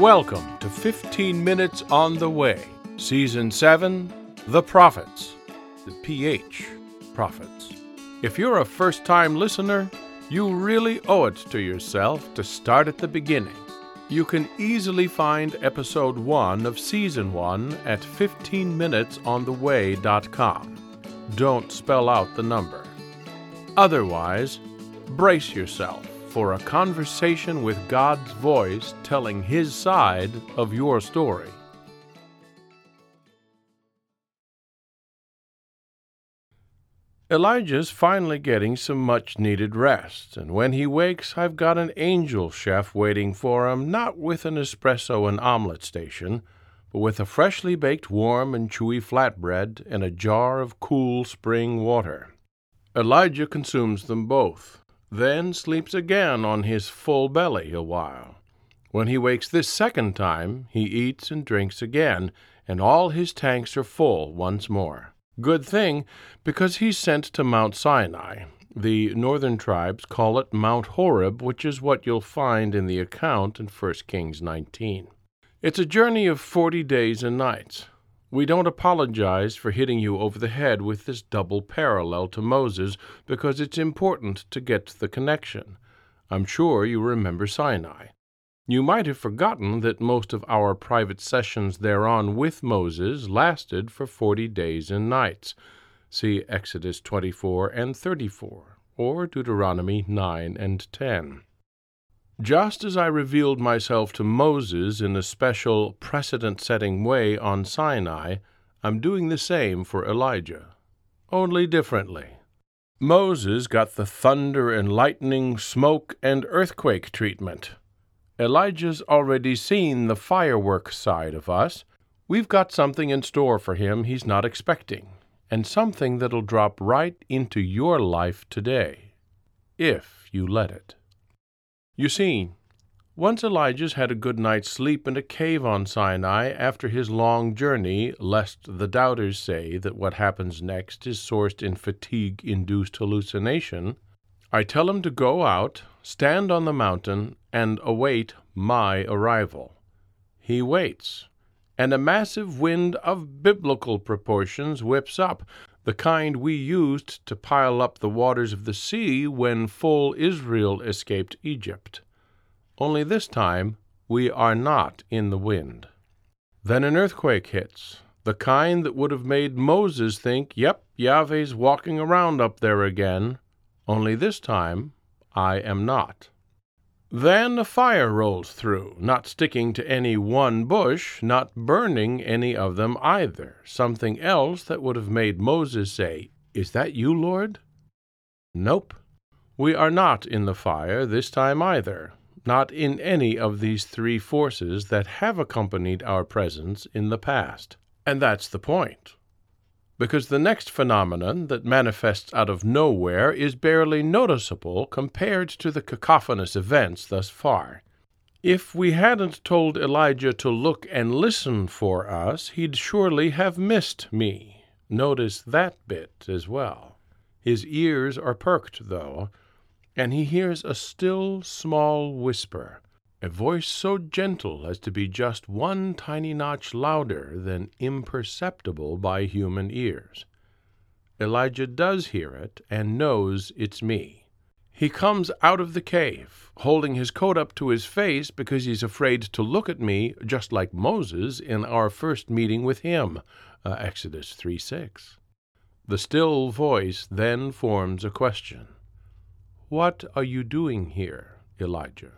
Welcome to 15 Minutes on the Way, Season 7 The Prophets, the PH Prophets. If you're a first time listener, you really owe it to yourself to start at the beginning. You can easily find episode 1 of season 1 at 15minutesontheway.com. Don't spell out the number. Otherwise, brace yourself for a conversation with God's voice telling His side of your story. Elijah's finally getting some much needed rest, and when he wakes, I've got an angel chef waiting for him, not with an espresso and omelet station, but with a freshly baked warm and chewy flatbread and a jar of cool spring water. Elijah consumes them both, then sleeps again on his full belly a while. When he wakes this second time, he eats and drinks again, and all his tanks are full once more. Good thing, because he's sent to Mount Sinai. The northern tribes call it Mount Horeb, which is what you'll find in the account in 1 Kings 19. It's a journey of 40 days and nights. We don't apologize for hitting you over the head with this double parallel to Moses because it's important to get the connection. I'm sure you remember Sinai. You might have forgotten that most of our private sessions thereon with Moses lasted for forty days and nights. See Exodus 24 and 34, or Deuteronomy 9 and 10. Just as I revealed myself to Moses in a special precedent setting way on Sinai, I'm doing the same for Elijah, only differently. Moses got the thunder and lightning, smoke, and earthquake treatment. Elijah's already seen the firework side of us. We've got something in store for him he's not expecting, and something that'll drop right into your life today, if you let it. You see, once Elijah's had a good night's sleep in a cave on Sinai after his long journey, lest the doubters say that what happens next is sourced in fatigue induced hallucination, I tell him to go out, stand on the mountain, and await my arrival. He waits, and a massive wind of biblical proportions whips up, the kind we used to pile up the waters of the sea when full Israel escaped Egypt. Only this time we are not in the wind. Then an earthquake hits, the kind that would have made Moses think, yep, Yahweh's walking around up there again only this time I am not. Then a fire rolls through, not sticking to any one bush, not burning any of them either, something else that would have made Moses say, Is that you, Lord? Nope. We are not in the fire this time either, not in any of these three forces that have accompanied our presence in the past. And that's the point because the next phenomenon that manifests out of nowhere is barely noticeable compared to the cacophonous events thus far. If we hadn't told Elijah to look and listen for us, he'd surely have missed me. Notice that bit as well. His ears are perked, though, and he hears a still small whisper a voice so gentle as to be just one tiny notch louder than imperceptible by human ears. Elijah does hear it and knows it's me. He comes out of the cave, holding his coat up to his face because he's afraid to look at me, just like Moses in our first meeting with him, uh, Exodus 3 6. The still voice then forms a question What are you doing here, Elijah?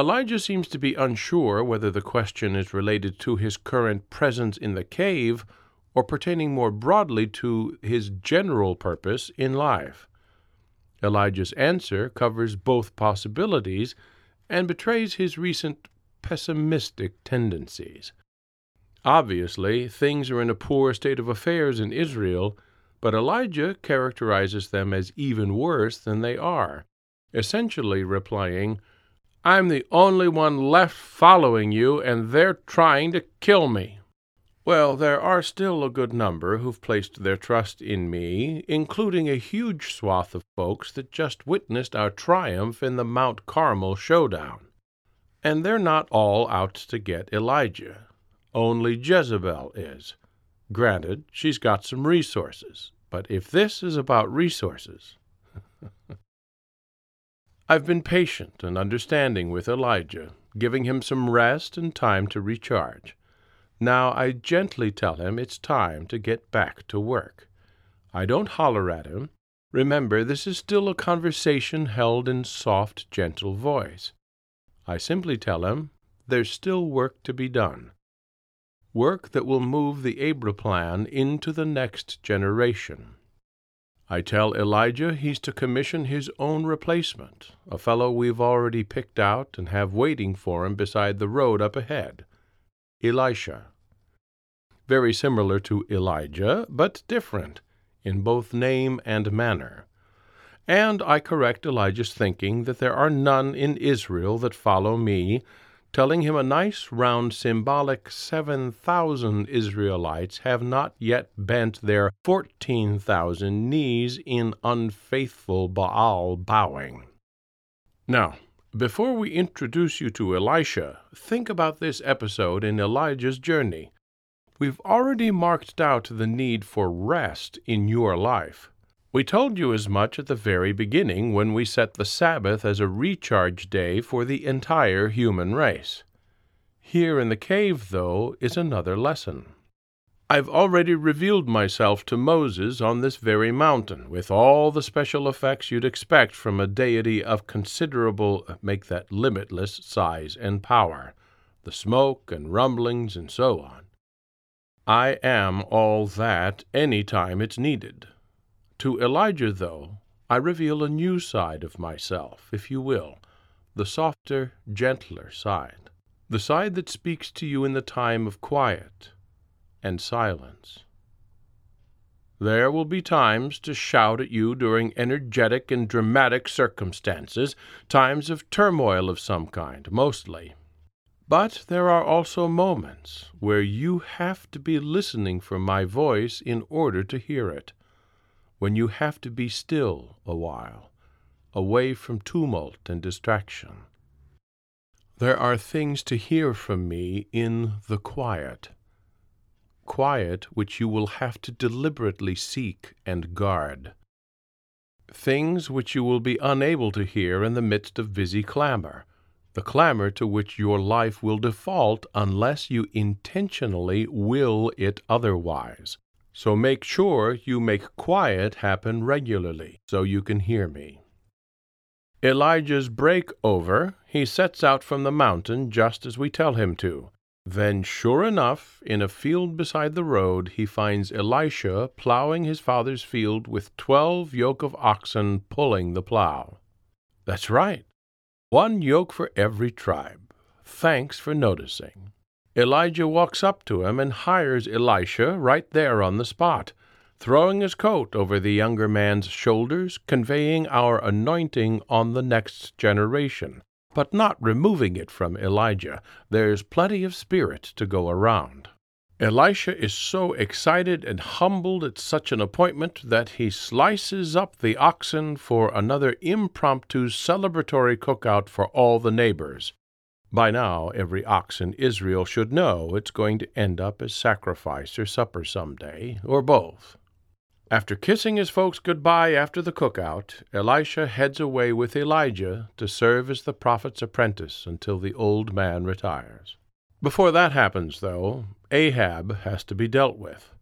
Elijah seems to be unsure whether the question is related to his current presence in the cave or pertaining more broadly to his general purpose in life. Elijah's answer covers both possibilities and betrays his recent pessimistic tendencies. Obviously, things are in a poor state of affairs in Israel, but Elijah characterizes them as even worse than they are, essentially replying, I'm the only one left following you, and they're trying to kill me. Well, there are still a good number who've placed their trust in me, including a huge swath of folks that just witnessed our triumph in the Mount Carmel showdown. And they're not all out to get Elijah. Only Jezebel is. Granted, she's got some resources, but if this is about resources. I've been patient and understanding with Elijah, giving him some rest and time to recharge. Now I gently tell him it's time to get back to work. I don't holler at him. Remember, this is still a conversation held in soft, gentle voice. I simply tell him there's still work to be done. Work that will move the Abra plan into the next generation. I tell Elijah he's to commission his own replacement, a fellow we've already picked out and have waiting for him beside the road up ahead. Elisha. Very similar to Elijah, but different in both name and manner. And I correct Elijah's thinking that there are none in Israel that follow me, telling him a nice round symbolic seven thousand Israelites have not yet bent their fourteen thousand knees in unfaithful Baal bowing. Now, before we introduce you to Elisha, think about this episode in Elijah's journey. We've already marked out the need for rest in your life. We told you as much at the very beginning when we set the Sabbath as a recharge day for the entire human race. Here in the cave, though, is another lesson. I've already revealed myself to Moses on this very mountain, with all the special effects you'd expect from a deity of considerable, make that limitless size and power, the smoke and rumblings and so on. I am all that any time it's needed. To Elijah, though, I reveal a new side of myself, if you will, the softer, gentler side, the side that speaks to you in the time of quiet and silence. There will be times to shout at you during energetic and dramatic circumstances, times of turmoil of some kind, mostly. But there are also moments where you have to be listening for my voice in order to hear it when you have to be still a while, away from tumult and distraction. There are things to hear from me in the quiet, quiet which you will have to deliberately seek and guard. Things which you will be unable to hear in the midst of busy clamor, the clamor to which your life will default unless you intentionally will it otherwise. So make sure you make quiet happen regularly so you can hear me. Elijah's break over, he sets out from the mountain just as we tell him to. Then, sure enough, in a field beside the road, he finds Elisha plowing his father's field with twelve yoke of oxen pulling the plow. That's right. One yoke for every tribe. Thanks for noticing. Elijah walks up to him and hires Elisha right there on the spot, throwing his coat over the younger man's shoulders, conveying our anointing on the next generation, but not removing it from Elijah. There's plenty of spirit to go around. Elisha is so excited and humbled at such an appointment that he slices up the oxen for another impromptu celebratory cookout for all the neighbors. By now, every ox in Israel should know it's going to end up as sacrifice or supper some day, or both. After kissing his folks goodbye after the cookout, Elisha heads away with Elijah to serve as the prophet's apprentice until the old man retires. Before that happens, though, Ahab has to be dealt with.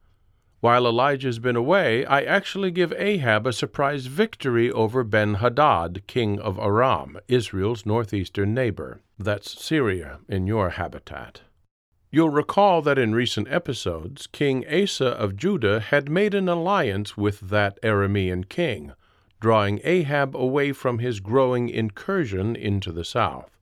While Elijah's been away, I actually give Ahab a surprise victory over Ben Hadad, king of Aram, Israel's northeastern neighbor. That's Syria in your habitat. You'll recall that in recent episodes, King Asa of Judah had made an alliance with that Aramean king, drawing Ahab away from his growing incursion into the south.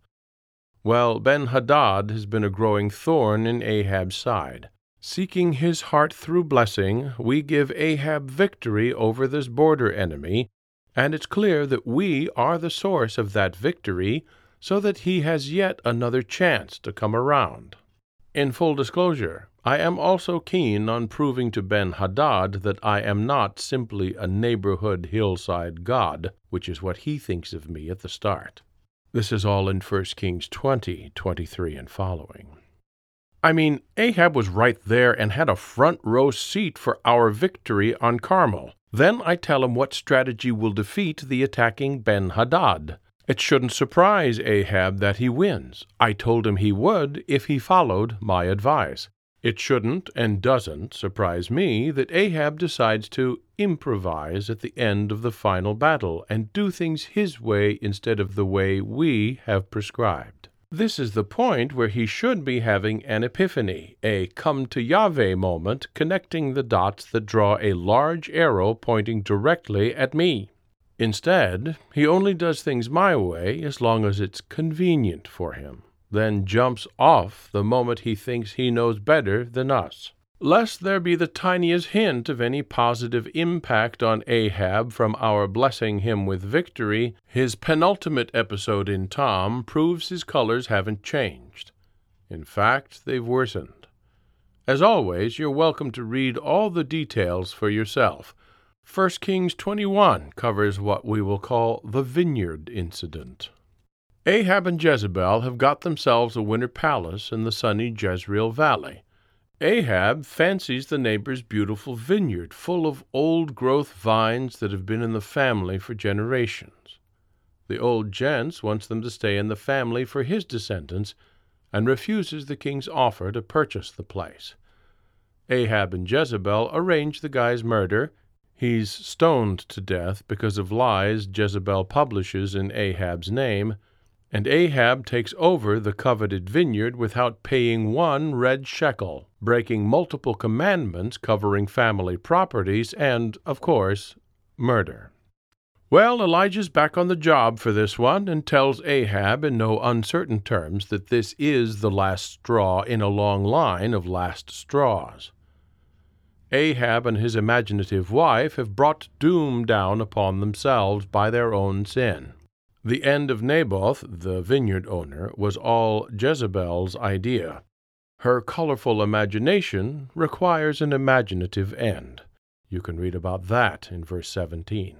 Well, Ben Hadad has been a growing thorn in Ahab's side. Seeking his heart through blessing, we give Ahab victory over this border enemy, and it's clear that we are the source of that victory, so that he has yet another chance to come around. In full disclosure, I am also keen on proving to Ben Hadad that I am not simply a neighborhood hillside god, which is what he thinks of me at the start. This is all in 1 Kings 20, 23 and following. I mean, Ahab was right there and had a front row seat for our victory on Carmel. Then I tell him what strategy will defeat the attacking Ben Hadad. It shouldn't surprise Ahab that he wins. I told him he would if he followed my advice. It shouldn't and doesn't surprise me that Ahab decides to improvise at the end of the final battle and do things his way instead of the way we have prescribed. This is the point where he should be having an epiphany, a come to Yahweh moment, connecting the dots that draw a large arrow pointing directly at me. Instead, he only does things my way as long as it's convenient for him, then jumps off the moment he thinks he knows better than us. Lest there be the tiniest hint of any positive impact on Ahab from our blessing him with victory, his penultimate episode in Tom proves his colors haven't changed. In fact, they've worsened. As always, you're welcome to read all the details for yourself. 1 Kings 21 covers what we will call the vineyard incident. Ahab and Jezebel have got themselves a winter palace in the sunny Jezreel Valley. Ahab fancies the neighbor's beautiful vineyard full of old growth vines that have been in the family for generations. The old gents wants them to stay in the family for his descendants and refuses the king's offer to purchase the place. Ahab and Jezebel arrange the guy's murder He's stoned to death because of lies Jezebel publishes in Ahab's name, and Ahab takes over the coveted vineyard without paying one red shekel, breaking multiple commandments covering family properties and, of course, murder. Well, Elijah's back on the job for this one and tells Ahab in no uncertain terms that this is the last straw in a long line of last straws. Ahab and his imaginative wife have brought doom down upon themselves by their own sin. The end of Naboth, the vineyard owner, was all Jezebel's idea. Her colorful imagination requires an imaginative end. You can read about that in verse 17.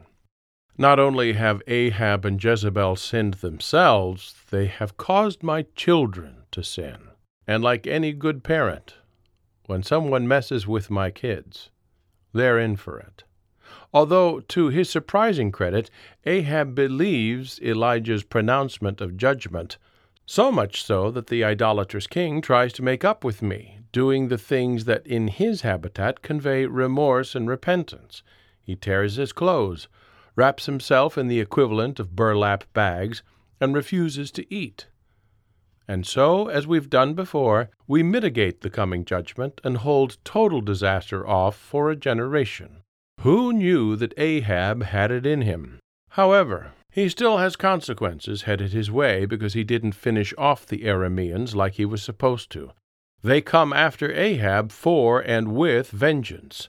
Not only have Ahab and Jezebel sinned themselves, they have caused my children to sin. And like any good parent, when someone messes with my kids, they're in for it. Although, to his surprising credit, Ahab believes Elijah's pronouncement of judgment, so much so that the idolatrous king tries to make up with me, doing the things that in his habitat convey remorse and repentance. He tears his clothes, wraps himself in the equivalent of burlap bags, and refuses to eat. And so, as we've done before, we mitigate the coming judgment and hold total disaster off for a generation. Who knew that Ahab had it in him? However, he still has consequences headed his way because he didn't finish off the Arameans like he was supposed to. They come after Ahab for and with vengeance.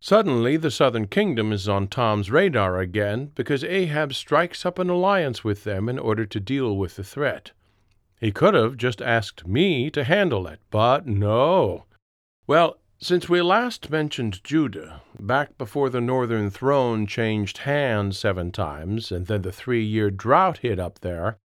Suddenly, the southern kingdom is on Tom's radar again because Ahab strikes up an alliance with them in order to deal with the threat. He could have just asked me to handle it, but no. Well, since we last mentioned Judah, back before the northern throne changed hands seven times, and then the three year drought hit up there,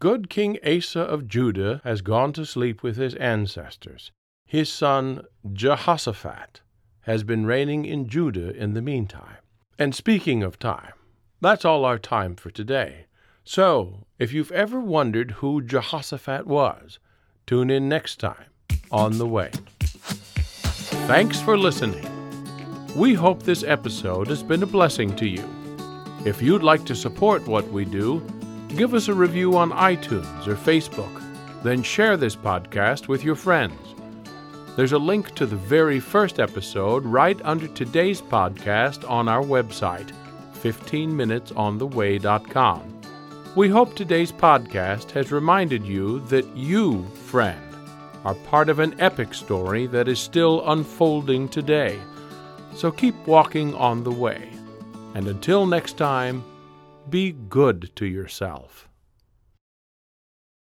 good King Asa of Judah has gone to sleep with his ancestors. His son Jehoshaphat has been reigning in Judah in the meantime. And speaking of time, that's all our time for today. So, if you've ever wondered who Jehoshaphat was, tune in next time on The Way. Thanks for listening. We hope this episode has been a blessing to you. If you'd like to support what we do, give us a review on iTunes or Facebook, then share this podcast with your friends. There's a link to the very first episode right under today's podcast on our website, 15minutesontheway.com. We hope today's podcast has reminded you that you, friend, are part of an epic story that is still unfolding today. So keep walking on the way. And until next time, be good to yourself.